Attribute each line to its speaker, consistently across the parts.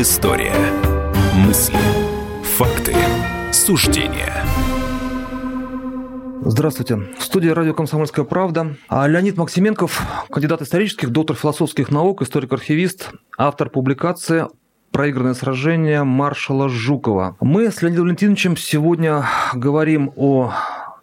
Speaker 1: Предыстория. Мысли, факты, суждения.
Speaker 2: Здравствуйте. В студии радио «Комсомольская правда». А Леонид Максименков, кандидат исторических, доктор философских наук, историк-архивист, автор публикации проигранное сражение маршала Жукова. Мы с Леонидом Валентиновичем сегодня говорим о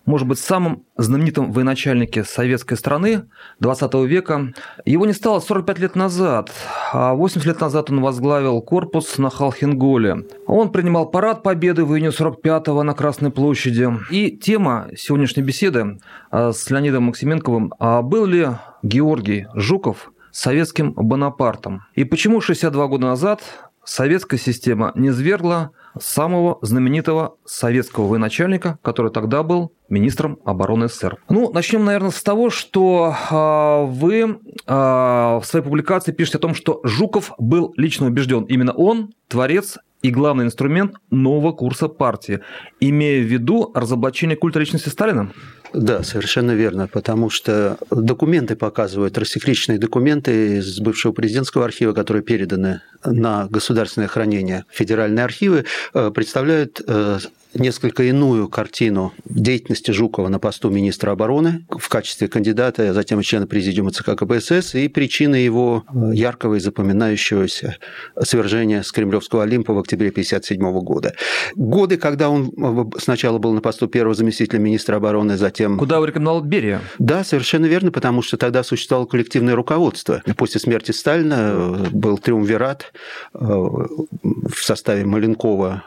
Speaker 2: может быть, самым знаменитым военачальнике советской страны 20 века. Его не стало 45 лет назад, а 80 лет назад он возглавил корпус на Халхинголе. Он принимал парад Победы в июне 45-го на Красной площади. И тема сегодняшней беседы а, с Леонидом Максименковым а «Был ли Георгий Жуков советским Бонапартом?» И почему 62 года назад советская система не свергла самого знаменитого советского военачальника, который тогда был министром обороны СССР. Ну, начнем, наверное, с того, что э, вы э, в своей публикации пишете о том, что Жуков был лично убежден. Именно он, творец и главный инструмент нового курса партии, имея в виду разоблачение культа личности Сталина?
Speaker 3: Да, совершенно верно, потому что документы показывают, рассекреченные документы из бывшего президентского архива, которые переданы на государственное хранение федеральные архивы, э, представляют э, несколько иную картину деятельности Жукова на посту министра обороны в качестве кандидата, а затем члена президиума ЦК КПСС и причины его э, яркого и запоминающегося свержения с Кремлевского Олимпа в октябре 1957 года. Годы, когда он сначала был на посту первого заместителя министра обороны, затем...
Speaker 2: Куда вы рекомендовал Берия?
Speaker 3: Да, совершенно верно, потому что тогда существовало коллективное руководство. После смерти Сталина э, был триумвират в составе Маленкова,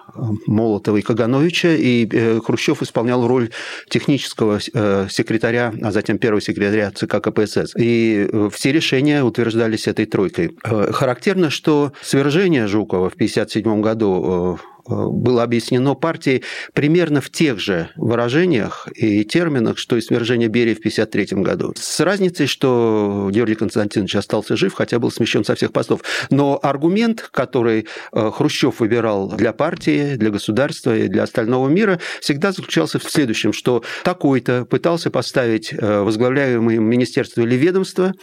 Speaker 3: Молотова и Кагановича, и э, Хрущев исполнял роль технического э, секретаря, а затем первого секретаря ЦК КПСС. И э, все решения утверждались этой тройкой. Характерно, что свержение Жукова в 1957 году Э, было объяснено партией примерно в тех же выражениях и терминах, что и свержение Берии в 1953 году. С разницей, что Георгий Константинович остался жив, хотя был смещен со всех постов. Но аргумент, который э, Хрущев выбирал для партии, для государства и для остального мира, всегда заключался в следующем, что такой-то пытался поставить э, возглавляемое министерство или ведомство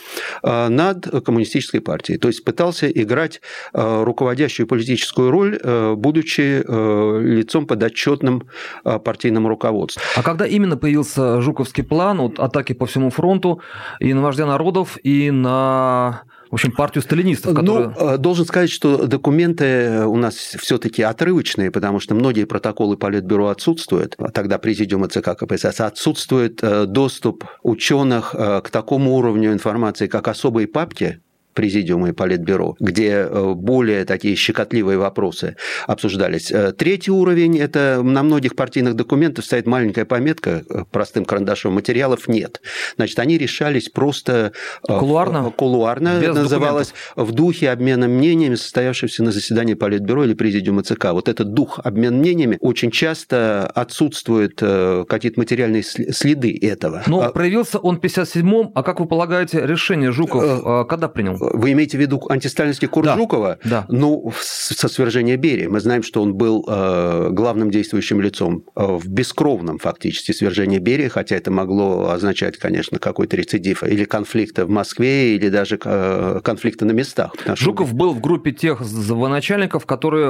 Speaker 3: над коммунистической партией. То есть пытался играть руководящую политическую роль, будучи Э, лицом подотчетным э, партийному руководству.
Speaker 2: А когда именно появился Жуковский план вот, атаки по всему фронту и на вождя народов, и на в общем, партию сталинистов,
Speaker 3: которые... Ну, должен сказать, что документы у нас все-таки отрывочные, потому что многие протоколы Политбюро отсутствуют, а тогда президиума ЦК КПСС, отсутствует доступ ученых к такому уровню информации, как особые папки, Президиума и Политбюро, где э, более такие щекотливые вопросы обсуждались. Э, третий уровень – это на многих партийных документах стоит маленькая пометка э, простым карандашом, материалов нет. Значит, они решались просто
Speaker 2: кулуарно,
Speaker 3: кулуарно Без называлось документов. в духе обмена мнениями, состоявшегося на заседании Политбюро или Президиума ЦК. Вот этот дух обмен мнениями очень часто отсутствуют какие-то материальные следы этого.
Speaker 2: Но а проявился он в 57-м, а как вы полагаете, решение Жуков когда принял?
Speaker 3: Вы имеете в виду антисталинский курс
Speaker 2: да,
Speaker 3: Жукова?
Speaker 2: Да.
Speaker 3: Ну, со свержения Берии. Мы знаем, что он был э, главным действующим лицом э, в бескровном фактически свержении Берии, хотя это могло означать, конечно, какой-то рецидив или конфликта в Москве, или даже э, конфликта на местах.
Speaker 2: Жуков был в группе тех военачальников, которые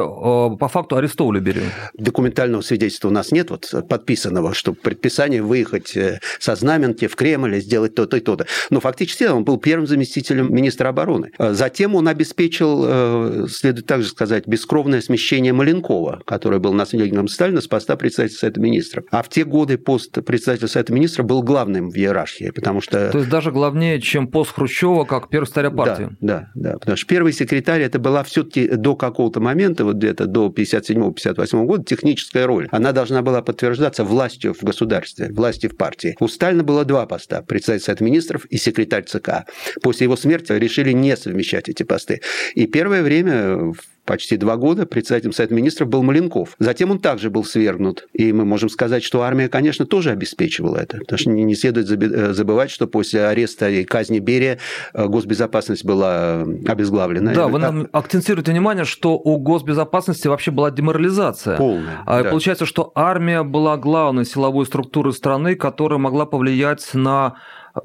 Speaker 2: по факту арестовывали Берию.
Speaker 3: Документального свидетельства у нас нет, вот подписанного, что предписание выехать со знаменки в Кремль, сделать то-то и то-то. Но фактически он был первым заместителем министра обороны обороны. А затем он обеспечил, э, следует также сказать, бескровное смещение Маленкова, который был наследником Сталина с поста председателя Совета Министров. А в те годы пост председателя Совета Министров был главным в иерархии, потому что...
Speaker 2: То есть даже главнее, чем пост Хрущева как первый старя партии.
Speaker 3: Да, да, да. Потому что первый секретарь это была все-таки до какого-то момента, вот где-то до 57-58 года, техническая роль. Она должна была подтверждаться властью в государстве, властью в партии. У Сталина было два поста – председатель Совета Министров и секретарь ЦК. После его смерти решили не совмещать эти посты. И первое время почти два года председателем Совета Министров был Маленков. Затем он также был свергнут. И мы можем сказать, что армия, конечно, тоже обеспечивала это. Потому что не следует э, забывать, что после ареста и казни Берия э, госбезопасность была обезглавлена.
Speaker 2: Да, вы нам акцентируете внимание, что у госбезопасности вообще была деморализация.
Speaker 3: Полная.
Speaker 2: А да. Получается, что армия была главной силовой структурой страны, которая могла повлиять на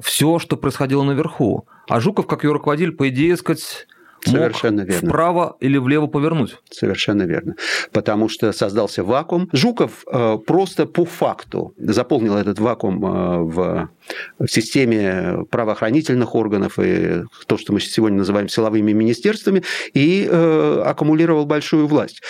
Speaker 2: все, что происходило наверху. А Жуков, как ее руководитель, по идее, сказать, Совершенно мог верно. вправо или влево повернуть.
Speaker 3: Совершенно верно. Потому что создался вакуум. Жуков э, просто по факту заполнил этот вакуум э, в системе правоохранительных органов и то, что мы сегодня называем силовыми министерствами, и э, аккумулировал большую власть.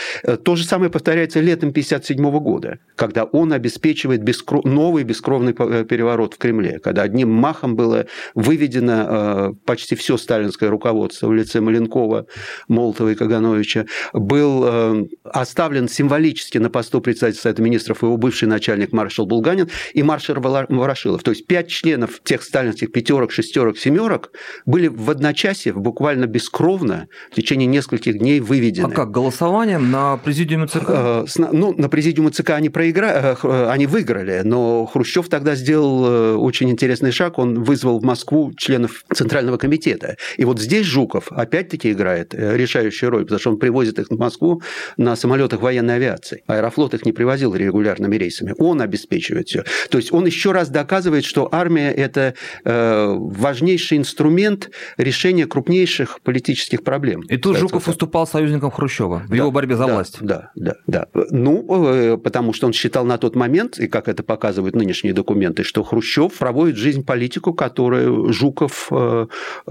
Speaker 3: То же самое повторяется летом 1957 года, когда он обеспечивает бескров... новый бескровный переворот в Кремле, когда одним махом было выведено почти все сталинское руководство в лице Маленкова Маленкова, Молотова и Кагановича, был э, оставлен символически на посту председателя Совета Министров его бывший начальник маршал Булганин и маршал Ворошилов. То есть пять членов тех сталинских пятерок, шестерок, семерок были в одночасье, буквально бескровно, в течение нескольких дней выведены.
Speaker 2: А как, голосованием на президиуме ЦК? Э,
Speaker 3: ну, на президиуме ЦК они, проиграли, э, они выиграли, но Хрущев тогда сделал очень интересный шаг, он вызвал в Москву членов Центрального комитета. И вот здесь Жуков опять опять-таки играет э, решающую роль, потому что он привозит их в Москву на самолетах военной авиации. Аэрофлот их не привозил регулярными рейсами. Он обеспечивает все. То есть он еще раз доказывает, что армия – это э, важнейший инструмент решения крупнейших политических проблем.
Speaker 2: И тут Жуков выступал союзником Хрущева в да, его борьбе за
Speaker 3: да,
Speaker 2: власть.
Speaker 3: Да, да, да. Ну, э, потому что он считал на тот момент, и как это показывают нынешние документы, что Хрущев проводит жизнь политику, которую Жуков,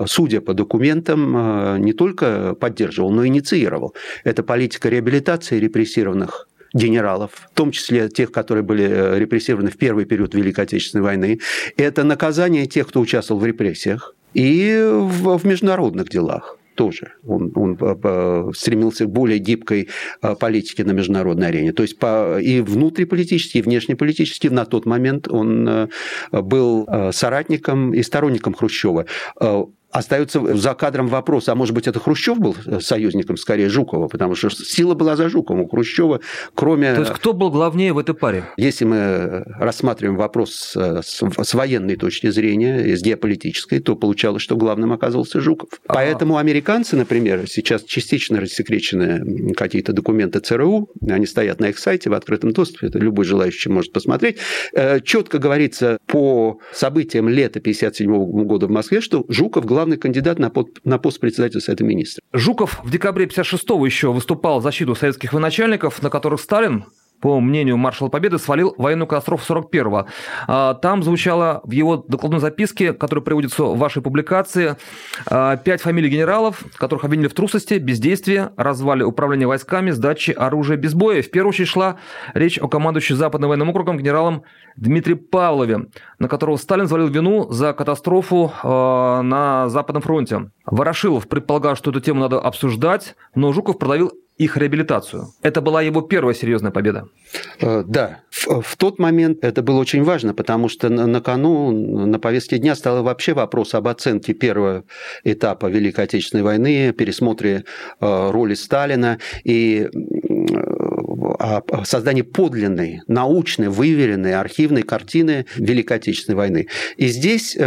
Speaker 3: судя по документам, не не только поддерживал, но и инициировал. Это политика реабилитации репрессированных генералов, в том числе тех, которые были э, репрессированы в первый период Великой Отечественной войны. Это наказание тех, кто участвовал в репрессиях и в, в международных делах тоже. Он, он э, э, стремился к более гибкой политике на международной арене. То есть по, и внутриполитически, и внешнеполитически на тот момент он был соратником и сторонником Хрущева остается за кадром вопрос, а может быть, это Хрущев был союзником скорее Жукова, потому что сила была за Жуковым. У Хрущева, кроме...
Speaker 2: То есть кто был главнее в этой паре?
Speaker 3: Если мы рассматриваем вопрос с военной точки зрения, с геополитической, то получалось, что главным оказывался Жуков. А... Поэтому американцы, например, сейчас частично рассекречены какие-то документы ЦРУ, они стоят на их сайте в открытом доступе, это любой желающий может посмотреть. Э, Четко говорится по событиям лета 1957 года в Москве, что Жуков главный главный кандидат на, пост, на пост председателя Совета Министров.
Speaker 2: Жуков в декабре 56-го еще выступал в защиту советских военачальников, на которых Сталин по мнению маршала Победы, свалил военную катастрофу 41-го. А, там звучало в его докладной записке, которая приводится в вашей публикации, а, пять фамилий генералов, которых обвинили в трусости, бездействии, развале управления войсками, сдаче оружия без боя. В первую очередь шла речь о командующем Западным военным округом генералом Дмитрии Павлове, на которого Сталин завалил вину за катастрофу а, на Западном фронте. Ворошилов предполагал, что эту тему надо обсуждать, но Жуков продавил их реабилитацию. Это была его первая серьезная победа.
Speaker 3: Э, да, в, в тот момент это было очень важно, потому что на, на кону, на повестке дня стал вообще вопрос об оценке первого этапа Великой Отечественной войны, пересмотре э, роли Сталина и о создании подлинной, научной, выверенной архивной картины Великой Отечественной войны. И здесь э,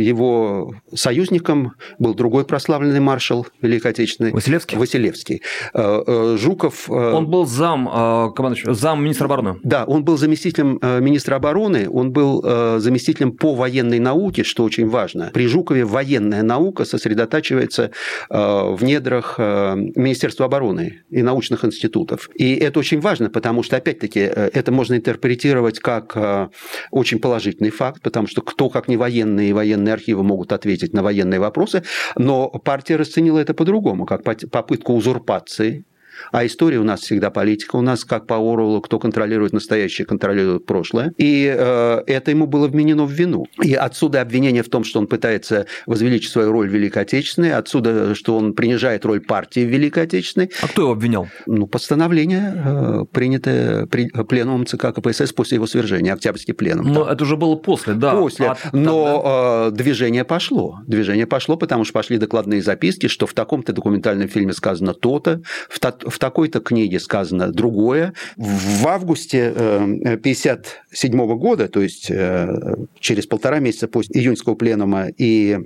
Speaker 3: его союзником был другой прославленный маршал Великой Отечественной.
Speaker 2: Василевский?
Speaker 3: Василевский. Э, э, Жуков...
Speaker 2: Он был зам, зам министра обороны.
Speaker 3: Да, он был заместителем министра обороны, он был заместителем по военной науке, что очень важно. При Жукове военная наука сосредотачивается в недрах Министерства обороны и научных институтов. И это очень важно, потому что, опять-таки, э, это можно интерпретировать как э, очень положительный факт, потому что кто, как не военные и военные архивы, могут ответить на военные вопросы, но партия расценила это по-другому, как попытку узурпации а история у нас всегда политика. У нас, как по Оруэллу, кто контролирует настоящее, контролирует прошлое. И э, это ему было вменено в вину. И отсюда обвинение в том, что он пытается возвеличить свою роль в Великой Отечественной, отсюда, что он принижает роль партии в Великой Отечественной.
Speaker 2: А кто его обвинял?
Speaker 3: Ну, постановление, э, принятое при, пленумом ЦК КПСС после его свержения, Октябрьский пленум.
Speaker 2: Но это уже было после, да.
Speaker 3: После. А, Но тогда... движение пошло. Движение пошло, потому что пошли докладные записки, что в таком-то документальном фильме сказано то-то, в, в такой-то книге сказано другое. В августе 1957 э, года, то есть э, через полтора месяца после июньского пленума и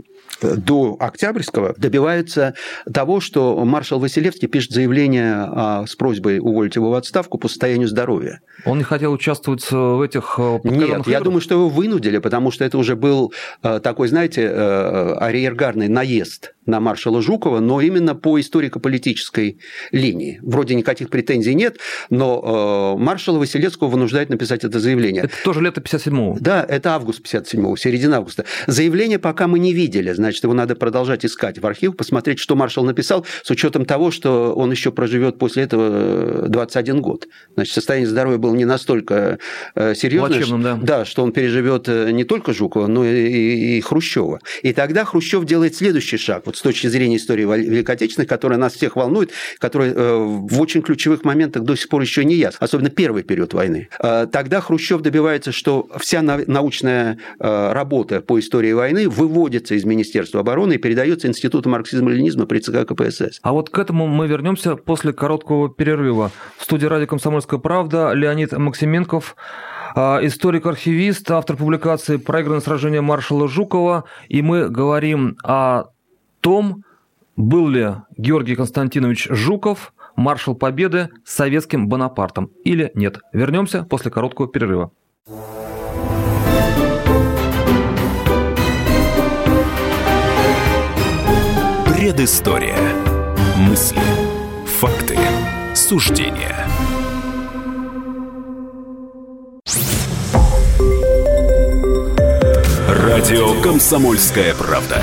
Speaker 3: до Октябрьского добивается того, что маршал Василевский пишет заявление с просьбой уволить его в отставку по состоянию здоровья.
Speaker 2: Он не хотел участвовать в этих
Speaker 3: Нет, играх? я думаю, что его вынудили, потому что это уже был такой, знаете, арьергарный наезд на маршала Жукова, но именно по историко-политической линии. Вроде никаких претензий нет, но э, маршала Василецкого вынуждает написать это заявление.
Speaker 2: Это тоже лето 57-го?
Speaker 3: Да, это август 57-го, середина августа. Заявление пока мы не видели, значит, его надо продолжать искать в архив, посмотреть, что маршал написал, с учетом того, что он еще проживет после этого 21 год. Значит, состояние здоровья было не настолько э, серьезное,
Speaker 2: Плачевным, да.
Speaker 3: да, что он переживет э, не только Жукова, но и, и, и Хрущева. И тогда Хрущев делает следующий шаг, вот с точки зрения истории Великой Отечественной, которая нас всех волнует, которая э, в очень ключевых моментах до сих пор еще не ясна, особенно первый период войны. Тогда Хрущев добивается, что вся научная работа по истории войны выводится из Министерства обороны и передается Институту марксизма-ленинизма при ЦК КПСС.
Speaker 2: А вот к этому мы вернемся после короткого перерыва. В студии радио «Комсомольская правда» Леонид Максименков, историк-архивист, автор публикации «Проигранное сражение маршала Жукова». И мы говорим о том, был ли Георгий Константинович Жуков маршал Победы советским Бонапартом или нет. Вернемся после короткого перерыва.
Speaker 1: Предыстория. Мысли. Факты. Суждения. Радио «Комсомольская правда».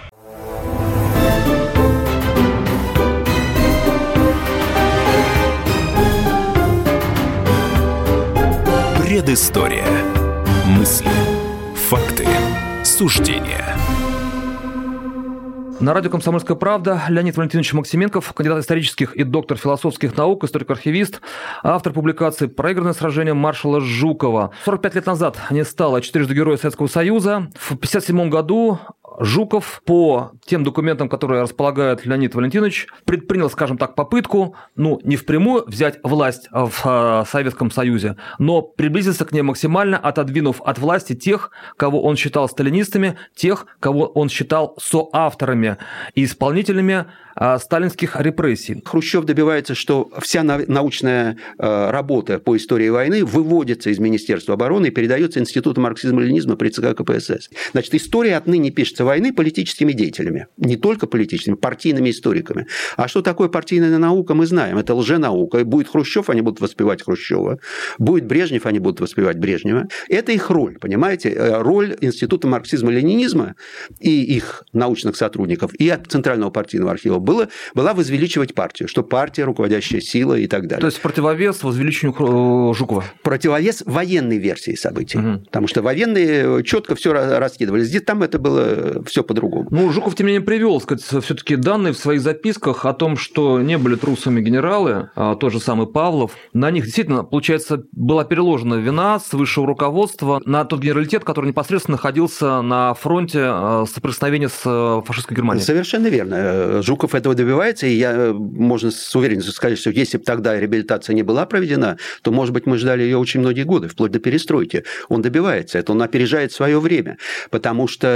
Speaker 1: Предыстория. Мысли. Факты. Суждения.
Speaker 2: На радио «Комсомольская правда» Леонид Валентинович Максименков, кандидат исторических и доктор философских наук, историк-архивист, автор публикации «Проигранное сражение маршала Жукова». 45 лет назад не стало четырежды Героя Советского Союза. В 1957 году Жуков по тем документам, которые располагает Леонид Валентинович, предпринял, скажем так, попытку, ну, не впрямую взять власть в э, Советском Союзе, но приблизиться к ней максимально, отодвинув от власти тех, кого он считал сталинистами, тех, кого он считал соавторами и исполнителями сталинских репрессий.
Speaker 3: Хрущев добивается, что вся научная а, работа по истории войны выводится из Министерства обороны и передается Институту марксизма-ленинизма при ЦК КПСС. Значит, история отныне пишется войны политическими деятелями. Не только политическими, партийными историками. А что такое партийная наука, мы знаем. Это лженаука. Будет Хрущев, они будут воспевать Хрущева. Будет Брежнев, они будут воспевать Брежнева. Это их роль, понимаете? Э, роль Института марксизма-ленинизма и их научных сотрудников, и от Центрального партийного архива было, была возвеличивать партию, что партия руководящая сила и так далее.
Speaker 2: То есть противовес возвеличению Жукова?
Speaker 3: Противовес военной версии событий. Угу. Потому что военные четко все раскидывали. Здесь там это было все по-другому.
Speaker 2: Ну, Жуков, тем не менее, привел, сказать, все-таки данные в своих записках о том, что не были трусами генералы, а тот же самый Павлов. На них действительно, получается, была переложена вина с высшего руководства на тот генералитет, который непосредственно находился на фронте соприкосновения с э, фашистской Германией.
Speaker 3: Совершенно верно. Жуков Жуков этого добивается, и я, можно с уверенностью сказать, что если бы тогда реабилитация не была проведена, то, может быть, мы ждали ее очень многие годы, вплоть до перестройки. Он добивается это, он опережает свое время, потому что,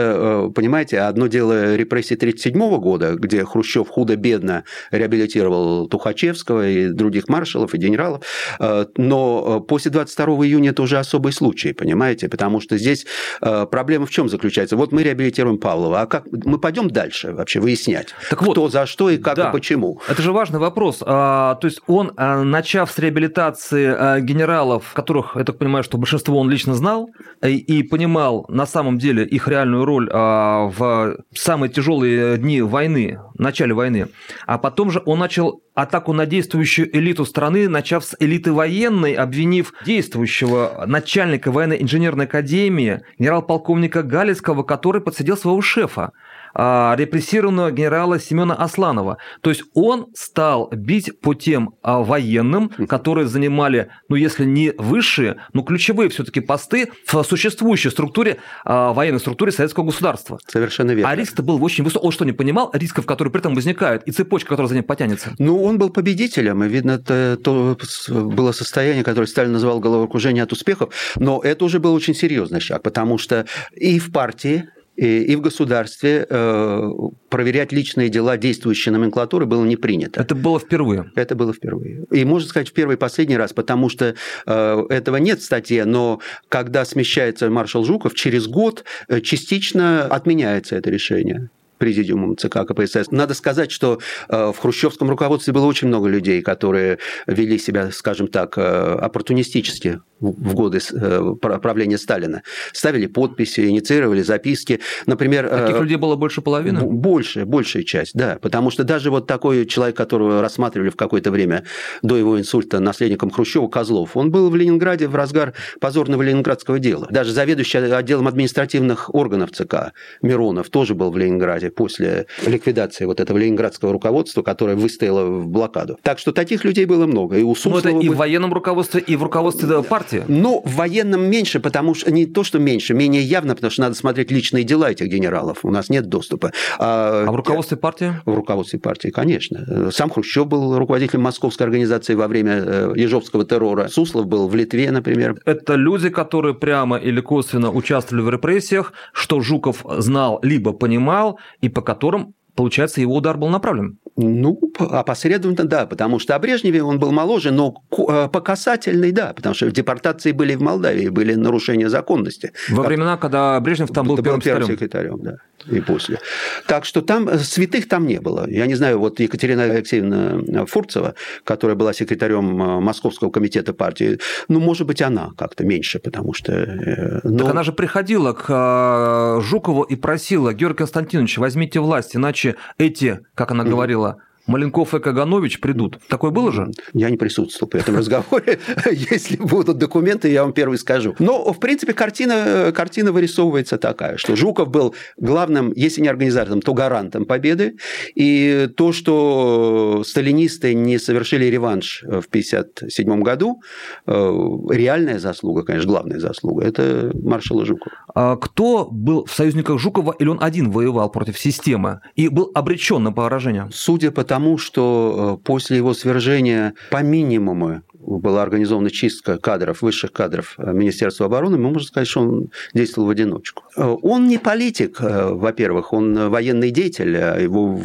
Speaker 3: э, понимаете, одно дело репрессии 1937 года, где Хрущев худо-бедно реабилитировал Тухачевского и других маршалов и генералов, э, но э, после 22 июня это уже особый случай, понимаете, потому что здесь проблема в чем заключается? Вот мы реабилитируем Павлова, а как мы пойдем дальше вообще выяснять, так вот, кто за что и как да. и почему.
Speaker 2: Это же важный вопрос. А, то есть он, а, начав с реабилитации а, генералов, которых, я так понимаю, что большинство он лично знал и понимал на самом деле их реальную роль в самые тяжелые дни войны, начале войны, а потом же он начал атаку на действующую элиту страны, начав с элиты военной, обвинив действующего начальника военной инженерной академии, генерал-полковника Галицкого, который подсидел своего шефа. А, репрессированного генерала Семена Асланова. То есть он стал бить по тем а, военным, которые занимали, ну если не высшие, но ключевые все-таки посты в существующей структуре, а, военной структуре советского государства.
Speaker 3: Совершенно верно.
Speaker 2: А риск-то был очень высок. Он что, не понимал рисков, которые при этом возникают, и цепочка, которая за ним потянется?
Speaker 3: Ну, он был победителем, и, видно, это то было состояние, которое Сталин называл головокружение от успехов, но это уже был очень серьезный шаг, потому что и в партии, и в государстве э, проверять личные дела действующей номенклатуры было не принято.
Speaker 2: Это было впервые?
Speaker 3: Это было впервые. И можно сказать, в первый и последний раз, потому что э, этого нет в статье, но когда смещается маршал Жуков, через год э, частично отменяется это решение президиумом ЦК КПСС. Надо сказать, что э, в хрущевском руководстве было очень много людей, которые вели себя, скажем так, э, оппортунистически в годы э, правления Сталина. Ставили подписи, инициировали записки. Например...
Speaker 2: Таких людей было больше половины?
Speaker 3: Больше, большая часть, да. Потому что даже вот такой человек, которого рассматривали в какое-то время до его инсульта наследником Хрущева, Козлов, он был в Ленинграде в разгар позорного ленинградского дела. Даже заведующий отделом административных органов ЦК Миронов тоже был в Ленинграде после ликвидации вот этого ленинградского руководства, которое выстояло в блокаду. Так что таких людей было много. И у
Speaker 2: Суслова... Ну, это и в военном руководстве, и в руководстве партии.
Speaker 3: Ну, в военном меньше, потому что не то, что меньше, менее явно, потому что надо смотреть личные дела этих генералов. У нас нет доступа.
Speaker 2: А, а в руководстве партии?
Speaker 3: В руководстве партии, конечно. Сам Хрущев был руководителем московской организации во время э, Ежовского террора. Суслов был в Литве, например.
Speaker 2: Это люди, которые прямо или косвенно участвовали в репрессиях, что Жуков знал либо понимал, и по которым получается, его удар был направлен.
Speaker 3: Ну, опосредованно, да, потому что о Брежневе он был моложе, но э, по касательной, да, потому что депортации были в Молдавии, были нарушения законности.
Speaker 2: Во как... времена, когда Брежнев там был, был первым,
Speaker 3: первым секретарем. да, и после. Так что там э, святых там не было. Я не знаю, вот Екатерина Алексеевна Фурцева, которая была секретарем э, Московского комитета партии, ну, может быть, она как-то меньше, потому что...
Speaker 2: Но... Так она же приходила к Жукову и просила, Георгий Константинович, возьмите власть, иначе эти, как она говорила, Маленков и Каганович придут. Такое было же?
Speaker 3: Я не присутствовал при этом разговоре. Если будут документы, я вам первый скажу. Но, в принципе, картина, картина вырисовывается такая, что Жуков был главным, если не организатором, то гарантом победы. И то, что сталинисты не совершили реванш в 1957 году, э, реальная заслуга, конечно, главная заслуга, это маршала Жукова.
Speaker 2: А кто был в союзниках Жукова, или он один воевал против системы и был обречен на поражение?
Speaker 3: Судя по тому, что э, после его свержения по минимуму была организована чистка кадров, высших кадров э, Министерства обороны, мы можем сказать, что он действовал в одиночку. Э, он не политик, во-первых, он военный деятель, его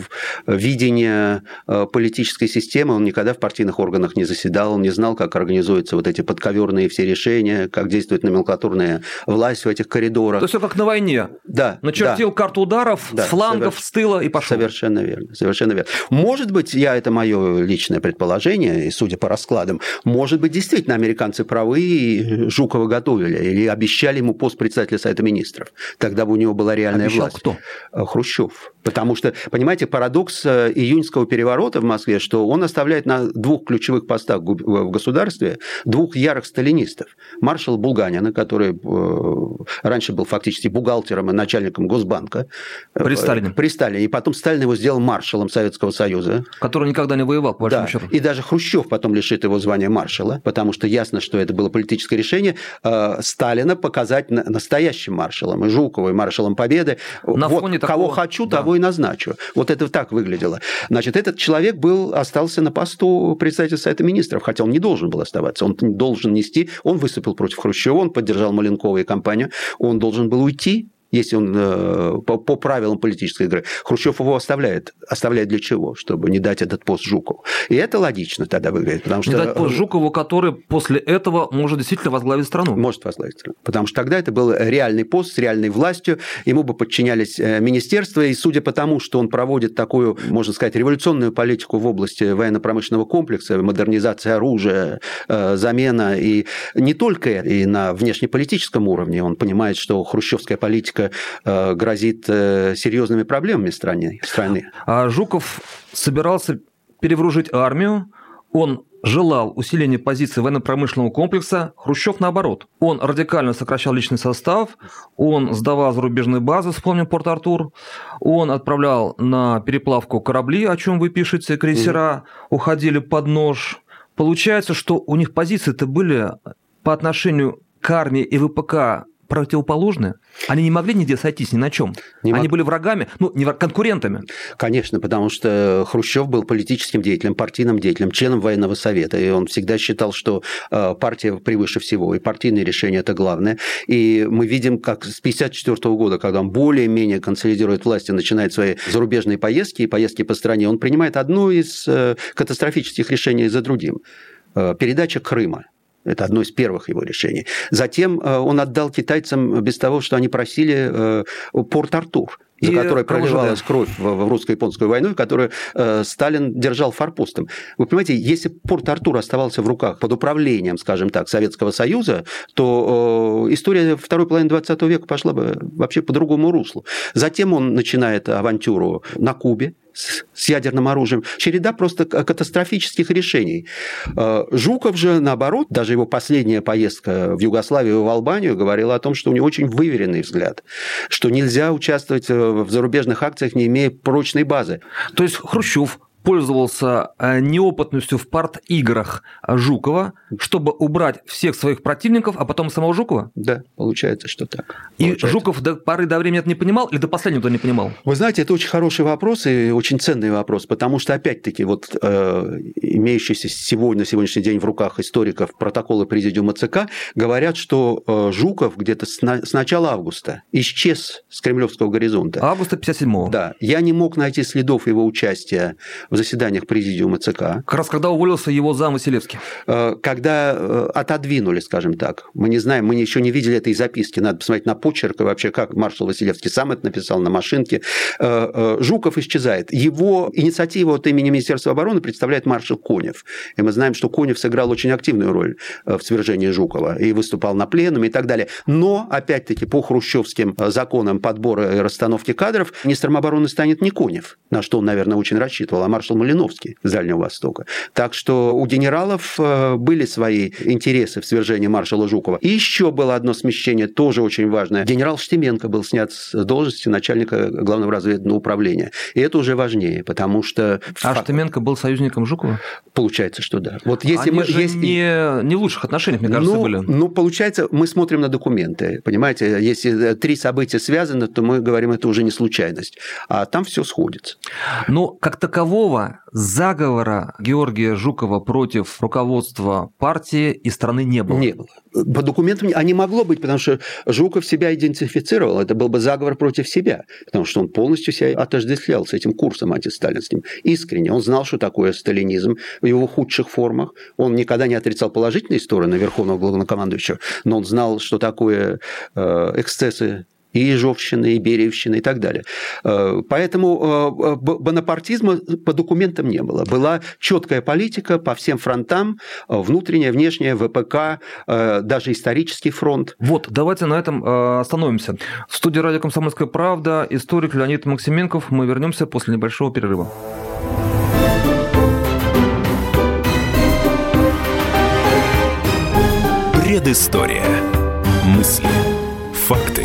Speaker 3: видение политической системы, он никогда в партийных органах не заседал, он не знал, как организуются вот эти подковерные все решения, как действует номенклатурная власть в этих коридорах.
Speaker 2: То есть все как на войне.
Speaker 3: Да.
Speaker 2: Начертил
Speaker 3: да.
Speaker 2: карту ударов да, с флангов, соверш... с тыла и пошел.
Speaker 3: Совершенно верно. Совершенно верно. Может быть, я это мое личное предположение, и судя по раскладам, может быть, действительно американцы правы и Жукова готовили или обещали ему пост председателя Совета Министров. Тогда бы у него была реальная
Speaker 2: Обещал
Speaker 3: власть.
Speaker 2: кто?
Speaker 3: Э, Хрущев. Потому что, понимаете, парадокс э, июньского переворота в Москве, что он оставляет на двух ключевых постах в государстве двух ярых сталинистов. Маршал Булганина, который э, раньше был фактически бухгалтером и начальником Госбанка.
Speaker 2: При Сталине.
Speaker 3: При Сталине. И потом Сталин его сделал маршалом Советского Союза Союза.
Speaker 2: Который никогда не воевал, по большому
Speaker 3: да.
Speaker 2: счету.
Speaker 3: И даже Хрущев потом лишит его звания маршала, потому что ясно, что это было политическое решение э, Сталина показать настоящим маршалом, и Жукова, и маршалом Победы.
Speaker 2: На
Speaker 3: вот
Speaker 2: фоне
Speaker 3: кого
Speaker 2: такого...
Speaker 3: хочу,
Speaker 2: да.
Speaker 3: того и назначу. Вот это так выглядело. Значит, этот человек был, остался на посту председателя Совета Министров, хотя он не должен был оставаться. Он должен нести, он выступил против Хрущева, он поддержал Маленкова и компанию, он должен был уйти, если он э, по, по правилам политической игры. Хрущев его оставляет. Оставляет для чего? Чтобы не дать этот пост Жукову. И это логично тогда выглядит. Потому что...
Speaker 2: Не дать пост Жукову, который после этого может действительно возглавить страну.
Speaker 3: Может возглавить страну. Потому что тогда это был реальный пост с реальной властью. Ему бы подчинялись э, министерства. И судя по тому, что он проводит такую, можно сказать, революционную политику в области военно-промышленного комплекса, модернизация оружия, э, замена, и не только и на внешнеполитическом уровне. Он понимает, что хрущевская политика политика э, грозит э, серьезными проблемами стране, страны.
Speaker 2: А Жуков собирался перевооружить армию, он желал усиления позиций военно-промышленного комплекса, Хрущев наоборот. Он радикально сокращал личный состав, он сдавал зарубежные базы, вспомним Порт-Артур, он отправлял на переплавку корабли, о чем вы пишете, крейсера, уходили под нож. Получается, что у них позиции-то были по отношению к армии и ВПК противоположны? Они не могли нигде сойтись ни на чем. Не Они мог... были врагами, ну, не конкурентами.
Speaker 3: Конечно, потому что Хрущев был политическим деятелем, партийным деятелем, членом военного совета, и он всегда считал, что э, партия превыше всего, и партийные решения это главное. И мы видим, как с 1954 года, когда он более-менее консолидирует власть и начинает свои зарубежные поездки и поездки по стране, он принимает одно из э, катастрофических решений за другим. Э, передача Крыма это одно из первых его решений. Затем э, он отдал китайцам без того, что они просили э, Порт-Артур за и которой проливалась кровь в русско-японскую войну, которую э, Сталин держал форпостом. Вы понимаете, если Порт-Артур оставался в руках под управлением, скажем так, Советского Союза, то история второй половины 20 века пошла бы вообще по другому руслу. Затем он начинает авантюру на Кубе, с ядерным оружием. Череда просто катастрофических решений. Э, Жуков же, наоборот, даже его последняя поездка в Югославию в Албанию говорила о том, что у него очень выверенный взгляд, что нельзя участвовать э, в зарубежных акциях, не имея прочной базы.
Speaker 2: То есть Хрущев пользовался э, неопытностью в парт-играх Жукова, чтобы убрать всех своих противников, а потом самого Жукова?
Speaker 3: Да, получается, что так.
Speaker 2: И получается. Жуков до поры до времени это не понимал или до последнего не понимал?
Speaker 3: Вы знаете, это очень хороший вопрос и очень ценный вопрос, потому что, опять-таки, вот э, имеющиеся сегодня, на сегодняшний день в руках историков протоколы Президиума ЦК говорят, что э, Жуков где-то с, на, с начала августа исчез с кремлевского горизонта.
Speaker 2: Августа 57-го.
Speaker 3: Да. Я не мог найти следов его участия в заседаниях Президиума ЦК.
Speaker 2: Как раз когда уволился его зам Василевский.
Speaker 3: Э, когда э, отодвинули, скажем так. Мы не знаем, мы еще не видели этой записки. Надо посмотреть на почерк и вообще, как маршал Василевский сам это написал на машинке. Э, Жуков исчезает. Его инициатива от имени Министерства обороны представляет маршал Конев. И мы знаем, что Конев сыграл очень активную роль в свержении Жукова и выступал на пленуме и так далее. Но, опять-таки, по хрущевским законам подбора и расстановки кадров, министром обороны станет не Конев, на что он, наверное, очень рассчитывал, а маршал Малиновский с Дальнего Востока. Так что у генералов э, были свои интересы в свержении маршала Жукова. И еще было одно смещение, тоже очень важное. Генерал Штеменко был снят с должности начальника главного разведного управления. И это уже важнее, потому что...
Speaker 2: А Штеменко был союзником Жукова?
Speaker 3: Получается, что да. Вот если
Speaker 2: Они
Speaker 3: мы...
Speaker 2: же
Speaker 3: есть...
Speaker 2: не, не в лучших отношениях, мне кажется,
Speaker 3: ну,
Speaker 2: были.
Speaker 3: Ну, получается, мы смотрим на документы, понимаете? Если три события связаны, то мы говорим, это уже не случайность. А там все сходится.
Speaker 2: Но как такового Никакого заговора Георгия Жукова против руководства партии и страны не было.
Speaker 3: Не было. По документам а не могло быть, потому что Жуков себя идентифицировал. Это был бы заговор против себя, потому что он полностью себя отождествлял с этим курсом антисталинским. Искренне. Он знал, что такое сталинизм в его худших формах. Он никогда не отрицал положительные стороны Верховного Главнокомандующего, но он знал, что такое э, эксцессы и Ежовщины, и Бериевщины и так далее. Э, поэтому э, бонапартизма по документам не было. Была четкая политика по всем фронтам, внутренняя, внешняя, ВПК, э, даже исторический фронт.
Speaker 2: Вот, давайте на этом остановимся. В студии «Радио Комсомольская правда» историк Леонид Максименков. Мы вернемся после небольшого перерыва.
Speaker 1: Предыстория. Мысли. Факты.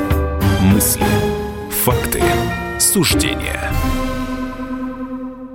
Speaker 1: Мысли, факты, суждения.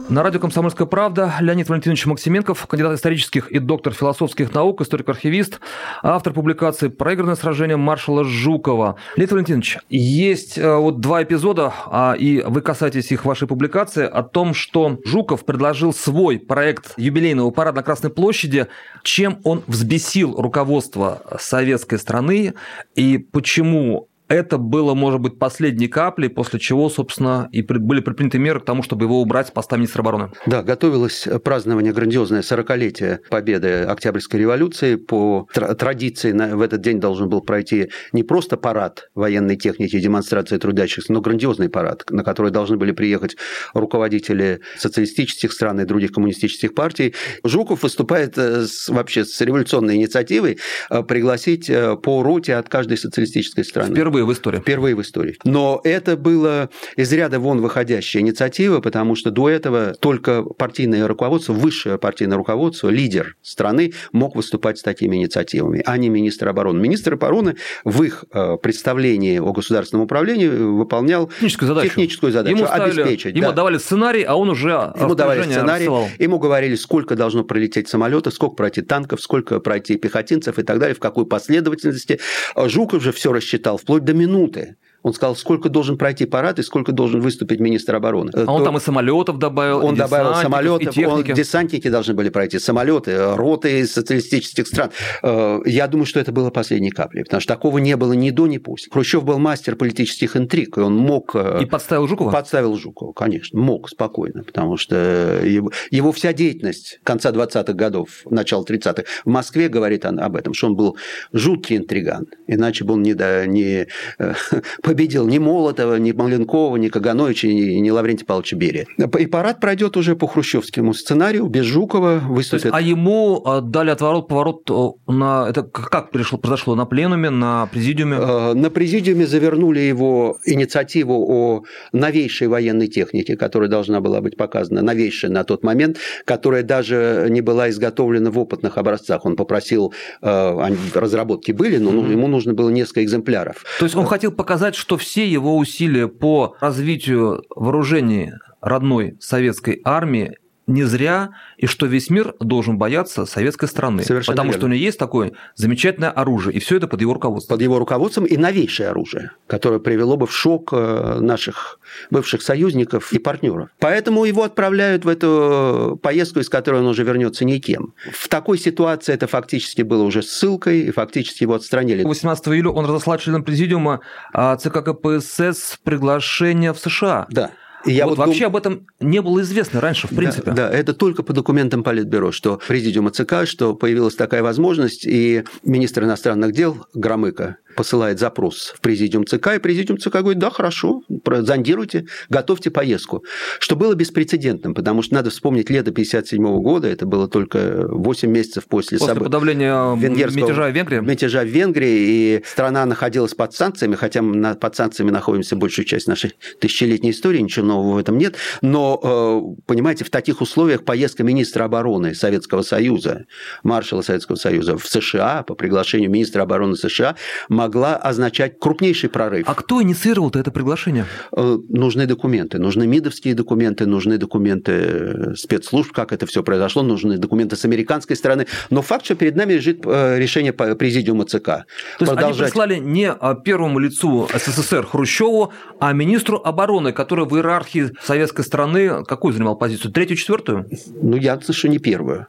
Speaker 2: На радио «Комсомольская правда» Леонид Валентинович Максименков, кандидат исторических и доктор философских наук, историк-архивист, автор публикации «Проигранное сражение маршала Жукова». Леонид Валентинович, есть э, вот два эпизода, а, и вы касаетесь их в вашей публикации, о том, что Жуков предложил свой проект юбилейного парада на Красной площади, чем он взбесил руководство советской страны и почему это было, может быть, последней каплей, после чего, собственно, и были предприняты меры к тому, чтобы его убрать с поста министра обороны.
Speaker 3: Да, готовилось празднование грандиозное 40-летие победы Октябрьской революции. По традиции в этот день должен был пройти не просто парад военной техники и демонстрации трудящихся, но грандиозный парад, на который должны были приехать руководители социалистических стран и других коммунистических партий. Жуков выступает э, с, вообще с революционной инициативой э, пригласить э, по роте от каждой социалистической страны.
Speaker 2: Впервые в истории.
Speaker 3: Впервые в истории. Но это было из ряда вон выходящая инициатива, потому что до этого только партийное руководство, высшее партийное руководство, лидер страны мог выступать с такими инициативами, а не министр обороны. Министр обороны в их представлении о государственном управлении выполнял
Speaker 2: техническую задачу,
Speaker 3: техническую задачу
Speaker 2: ему ставили,
Speaker 3: обеспечить.
Speaker 2: Ему
Speaker 3: да.
Speaker 2: давали сценарий, а он уже
Speaker 3: ему давали сценарий, рассылал. ему говорили, сколько должно пролететь самолетов, сколько пройти танков, сколько пройти пехотинцев и так далее, в какой последовательности. Жуков же все рассчитал вплоть до минуты. Он сказал, сколько должен пройти парад и сколько должен выступить министр обороны.
Speaker 2: А он То... там и самолетов добавил,
Speaker 3: Он
Speaker 2: и
Speaker 3: добавил самолетов,
Speaker 2: и
Speaker 3: он, десантники должны были пройти, самолеты, роты из социалистических стран. Э, я думаю, что это было последней каплей, потому что такого не было ни до, ни после. Хрущев был мастер политических интриг, и он мог...
Speaker 2: Э, и подставил Жукова?
Speaker 3: Подставил Жукова, конечно, мог спокойно, потому что его, его вся деятельность конца 20-х годов, начала 30-х в Москве говорит об этом, что он был жуткий интриган, иначе бы он не, да, не э, победил ни Молотова, ни Маленкова, ни Кагановича, ни, ни Лаврентия Павловича Берия. И парад пройдет уже по хрущевскому сценарию, без Жукова выступит.
Speaker 2: Есть, а ему а, дали отворот-поворот на... Это как пришло, произошло? На пленуме, на президиуме?
Speaker 3: Э, на президиуме завернули его инициативу о новейшей военной технике, которая должна была быть показана, новейшая на тот момент, которая даже не была изготовлена в опытных образцах. Он попросил, э, разработки были, но mm-hmm. ему нужно было несколько экземпляров.
Speaker 2: То есть он хотел показать, что все его усилия по развитию вооружений родной советской армии не зря, и что весь мир должен бояться советской страны. Совершенно потому верно. что у него есть такое замечательное оружие, и все это под его руководством.
Speaker 3: Под его руководством и новейшее оружие, которое привело бы в шок э, наших бывших союзников и партнеров. Поэтому его отправляют в эту поездку, из которой он уже вернется никем. В такой ситуации это фактически было уже ссылкой, и фактически его отстранили.
Speaker 2: 18 июля он разослал членам президиума а, ЦК КПСС приглашение в США.
Speaker 3: Да.
Speaker 2: Я вот, вот вообще дум... об этом не было известно раньше, в принципе.
Speaker 3: Да, да, это только по документам Политбюро, что президиума ЦК, что появилась такая возможность, и министр иностранных дел Громыко посылает запрос в президиум ЦК, и президиум ЦК говорит, да, хорошо, зондируйте, готовьте поездку. Что было беспрецедентным, потому что надо вспомнить лето 1957 года, это было только 8 месяцев после,
Speaker 2: после соб... подавления мятежа в Венгрии.
Speaker 3: Мятежа в Венгрии, и страна находилась под санкциями, хотя мы под санкциями находимся большую часть нашей тысячелетней истории, ничего нового в этом нет, но, э, понимаете, в таких условиях поездка министра обороны Советского Союза, маршала Советского Союза в США по приглашению министра обороны США могла означать крупнейший прорыв.
Speaker 2: А кто инициировал это приглашение?
Speaker 3: Э, нужны документы. Нужны МИДовские документы, нужны документы э, спецслужб, как это все произошло, нужны документы с американской стороны. Но факт, что перед нами лежит решение президиума ЦК. То
Speaker 2: есть Продолжать... они прислали не первому лицу СССР Хрущеву, а министру обороны, который в иерархии советской страны какую занимал позицию? Третью, четвертую?
Speaker 3: Ну, я что не первую.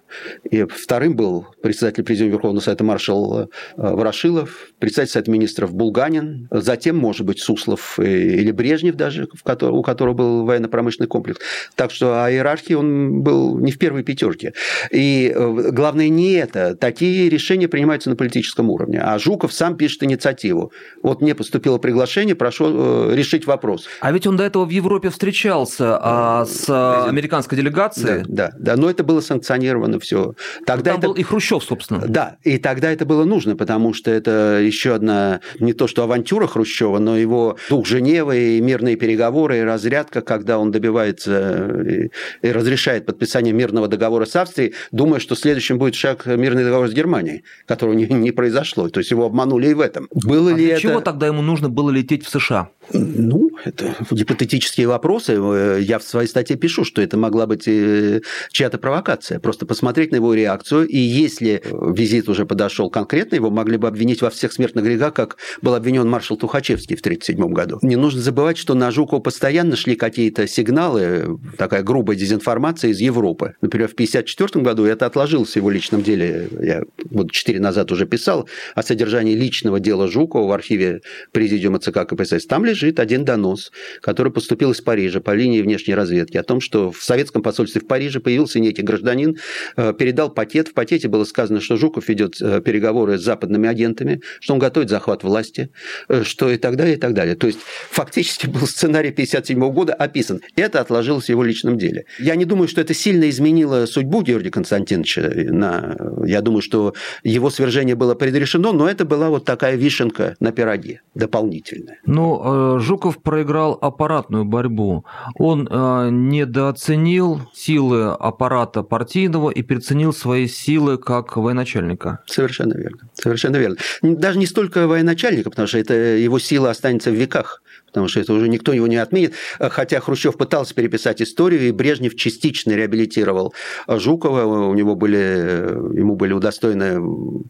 Speaker 3: И вторым был председатель президиума Верховного Совета маршал Ворошилов, председатель Совета министров Булганин, затем, может быть, Суслов или Брежнев даже, у которого был военно-промышленный комплекс. Так что о иерархии он был не в первой пятерке. И э, главное не это. Такие решения принимаются на политическом уровне. А Жуков сам пишет инициативу. Вот мне поступило приглашение, прошу э, решить вопрос.
Speaker 2: А ведь он до этого в Европе встречался а, с американской делегацией.
Speaker 3: Да, да, да, но это было санкционировано все.
Speaker 2: Тогда Там это... был и Хрущев, собственно.
Speaker 3: Да, и тогда это было нужно, потому что это еще одна не то что авантюра Хрущева, но его дух Женевы и мирные переговоры, и разрядка, когда он добивается и, и разрешает подписание мирного договора с Австрией, думая, что следующим будет шаг мирный договор с Германией, которого не, не произошло. То есть его обманули и в этом.
Speaker 2: Было а ли для это... чего тогда ему нужно было лететь в США?
Speaker 3: Ну, это гипотетические вопросы. Я в своей статье пишу, что это могла быть э, чья-то провокация. Просто посмотреть на его реакцию. И если визит уже подошел конкретно, его могли бы обвинить во всех смертных грехах, как был обвинен маршал Тухачевский в 1937 году. Не нужно забывать, что на Жукова постоянно шли какие-то сигналы, такая грубая дезинформация из Европы. Например, в 1954 году это отложилось в его личном деле. Я вот четыре назад уже писал о содержании личного дела Жукова в архиве Президиума ЦК КПСС. Там лежит один донос, который поступил из Парижа по линии внешней разведки о том, что в советском посольстве в Париже появился некий гражданин, э, передал пакет. В пакете было сказано, что Жуков ведет э, переговоры с западными агентами, что он готовит захват власти, э, что и так далее, и так далее. То есть фактически был сценарий 1957 года описан. Это отложилось в его личном деле. Я не думаю, что это сильно изменило судьбу Георгия Константиновича. На... Я думаю, что его свержение было предрешено, но это была вот такая вишенка на пироге дополнительная.
Speaker 2: Ну, Жуков проиграл аппаратную борьбу. Он э, недооценил силы аппарата партийного и переоценил свои силы как военачальника.
Speaker 3: Совершенно верно. Совершенно верно. Даже не столько военачальника, потому что это его сила останется в веках потому что это уже никто его не отменит. Хотя Хрущев пытался переписать историю, и Брежнев частично реабилитировал Жукова. У него были, ему были удостоены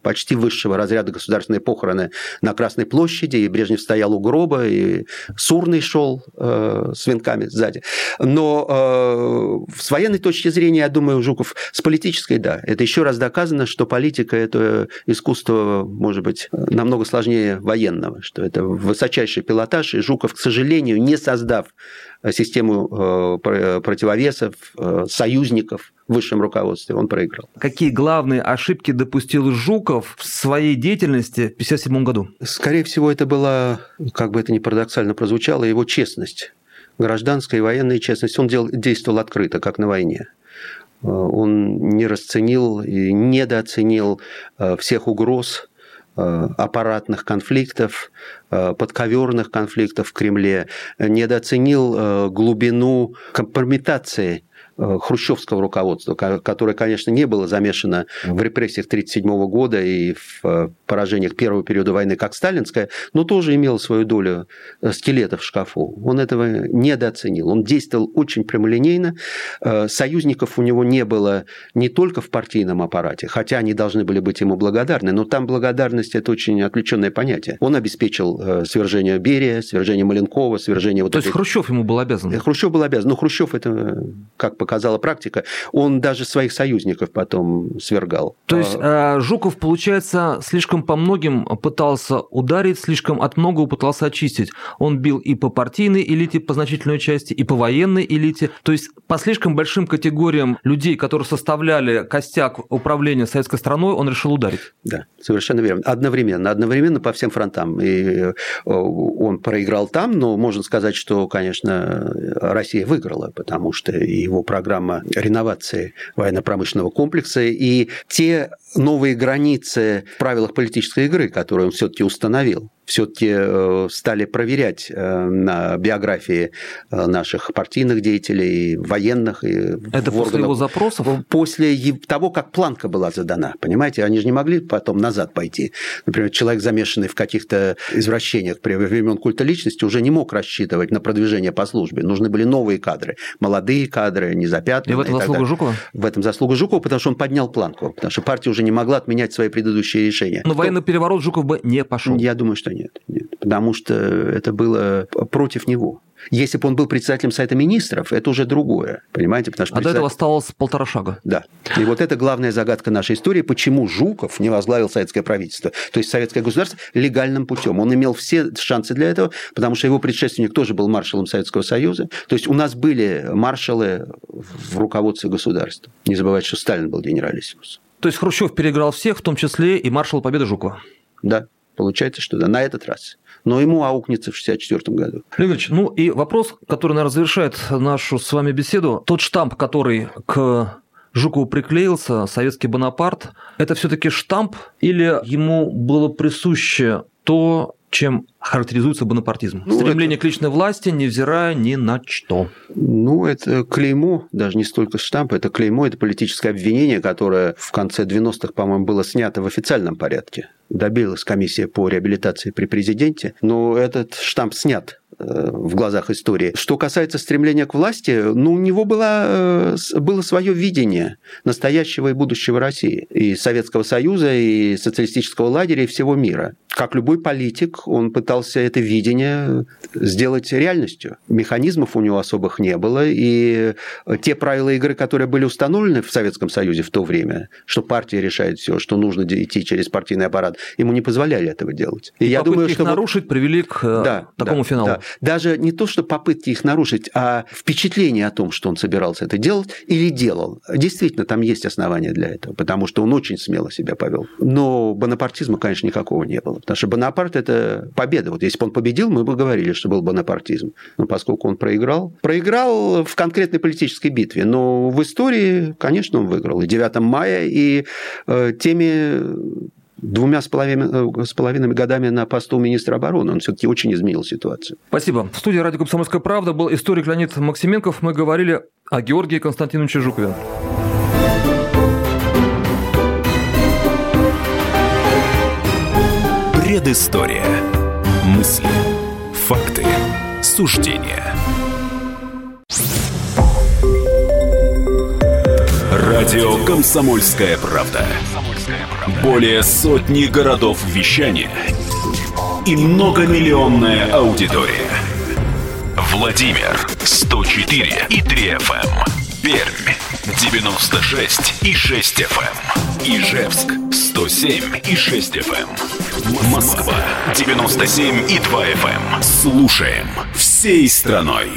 Speaker 3: почти высшего разряда государственные похороны на Красной площади, и Брежнев стоял у гроба, и Сурный шел э, с венками сзади. Но э, с военной точки зрения, я думаю, Жуков с политической, да. Это еще раз доказано, что политика – это искусство, может быть, намного сложнее военного, что это высочайший пилотаж, и Жуков к сожалению, не создав систему э, противовесов, э, союзников в высшем руководстве, он проиграл.
Speaker 2: Какие главные ошибки допустил Жуков в своей деятельности в 1957 году?
Speaker 3: Скорее всего, это была, как бы это ни парадоксально прозвучало, его честность. Гражданская и военная честность. Он действовал открыто, как на войне он не расценил и недооценил всех угроз, Э, аппаратных конфликтов, э, подковерных конфликтов в Кремле, недооценил э, глубину компрометации Э, хрущевского руководства, которое, конечно, не было замешано в репрессиях 1937 года и в э, поражениях первого периода войны, как сталинская, но тоже имело свою долю э, скелетов в шкафу. Он этого недооценил. Он действовал очень прямолинейно. Союзников у него не было не только в партийном аппарате, хотя они должны были быть ему благодарны, но там благодарность – это очень отвлеченное понятие. Он обеспечил свержение Берия, свержение Маленкова, свержение... Вот
Speaker 2: То есть Хрущев ему был обязан?
Speaker 3: Хрущев был обязан. Но Хрущев это, как показала практика, он даже своих союзников потом свергал.
Speaker 2: То есть а, э, Жуков, получается, слишком по многим пытался ударить, слишком от многого пытался очистить. Он бил и по партийной элите, по значительной части, и по военной элите. То есть по слишком большим категориям людей, которые составляли костяк управления советской страной, он решил ударить.
Speaker 3: Да, совершенно верно. Одновременно, одновременно по всем фронтам. И э, он проиграл там, но можно сказать, что, конечно, Россия выиграла, потому что его программа реновации военно-промышленного комплекса, и те новые границы в правилах политической игры, которые он все-таки установил, все-таки э, стали проверять э, на биографии э, наших партийных деятелей, военных. И
Speaker 2: Это после органов. его запросов?
Speaker 3: После того, как планка была задана, понимаете? Они же не могли потом назад пойти. Например, человек, замешанный в каких-то извращениях при времен культа личности, уже не мог рассчитывать на продвижение по службе. Нужны были новые кадры, молодые кадры, незапятнанные.
Speaker 2: И в этом заслуга Жукова?
Speaker 3: В этом заслуга Жукова, потому что он поднял планку, потому что партия уже не могла отменять свои предыдущие решения.
Speaker 2: Но Кто... военный переворот Жуков бы не пошел.
Speaker 3: Я думаю, что нет, нет, потому что это было против него. Если бы он был председателем Совета Министров, это уже другое, понимаете?
Speaker 2: Потому что а председатель... до этого осталось полтора шага.
Speaker 3: Да. И вот это главная загадка нашей истории, почему Жуков не возглавил советское правительство, то есть советское государство, легальным путем. Он имел все шансы для этого, потому что его предшественник тоже был маршалом Советского Союза. То есть у нас были маршалы в руководстве государства. Не забывайте, что Сталин был генералиссимус.
Speaker 2: То есть Хрущев переиграл всех, в том числе и маршал Победы Жукова?
Speaker 3: Да, получается, что да, на этот раз. Но ему аукнется в 1964 году.
Speaker 2: Леонидович, ну и вопрос, который, наверное, завершает нашу с вами беседу. Тот штамп, который к Жукову приклеился, советский Бонапарт, это все-таки штамп или ему было присуще то, чем характеризуется бонапартизм? Ну, Стремление это... к личной власти, невзирая ни на что.
Speaker 3: Ну, это клеймо, даже не столько штамп, это клеймо, это политическое обвинение, которое в конце 90-х, по-моему, было снято в официальном порядке. Добилась комиссия по реабилитации при президенте, но этот штамп снят в глазах истории. Что касается стремления к власти, ну, у него было, э, было свое видение настоящего и будущего России, и Советского Союза, и социалистического лагеря, и всего мира. Как любой политик, он пытался это видение сделать реальностью. Механизмов у него особых не было, и те правила игры, которые были установлены в Советском Союзе в то время, что партия решает все, что нужно идти через партийный аппарат, ему не позволяли этого делать.
Speaker 2: И, и я думаю, что нарушить вот... привели к э, да, такому да, финалу. Да.
Speaker 3: Даже не то, что попытки их нарушить, а впечатление о том, что он собирался это делать или делал. Действительно, там есть основания для этого, потому что он очень смело себя повел. Но бонапартизма, конечно, никакого не было. Потому что Бонапарт – это победа. Вот если бы он победил, мы бы говорили, что был бонапартизм. Но поскольку он проиграл, проиграл в конкретной политической битве. Но в истории, конечно, он выиграл. И 9 мая, и э, теми двумя с половиной, с половиной годами на посту министра обороны. Он все-таки очень изменил ситуацию.
Speaker 2: Спасибо. В студии «Радио Комсомольская правда» был историк Леонид Максименков. Мы говорили о Георгии Константиновиче Жукове.
Speaker 1: Предыстория. Мысли. Факты. Суждения. Радио «Комсомольская правда». Более сотни городов вещания и многомиллионная аудитория. Владимир 104 и 3 FM. Эм. Пермь 96 и 6 FM. Эм. Ижевск 107 и 6 FM. Эм. Москва 97 и 2 FM. Слушаем всей страной.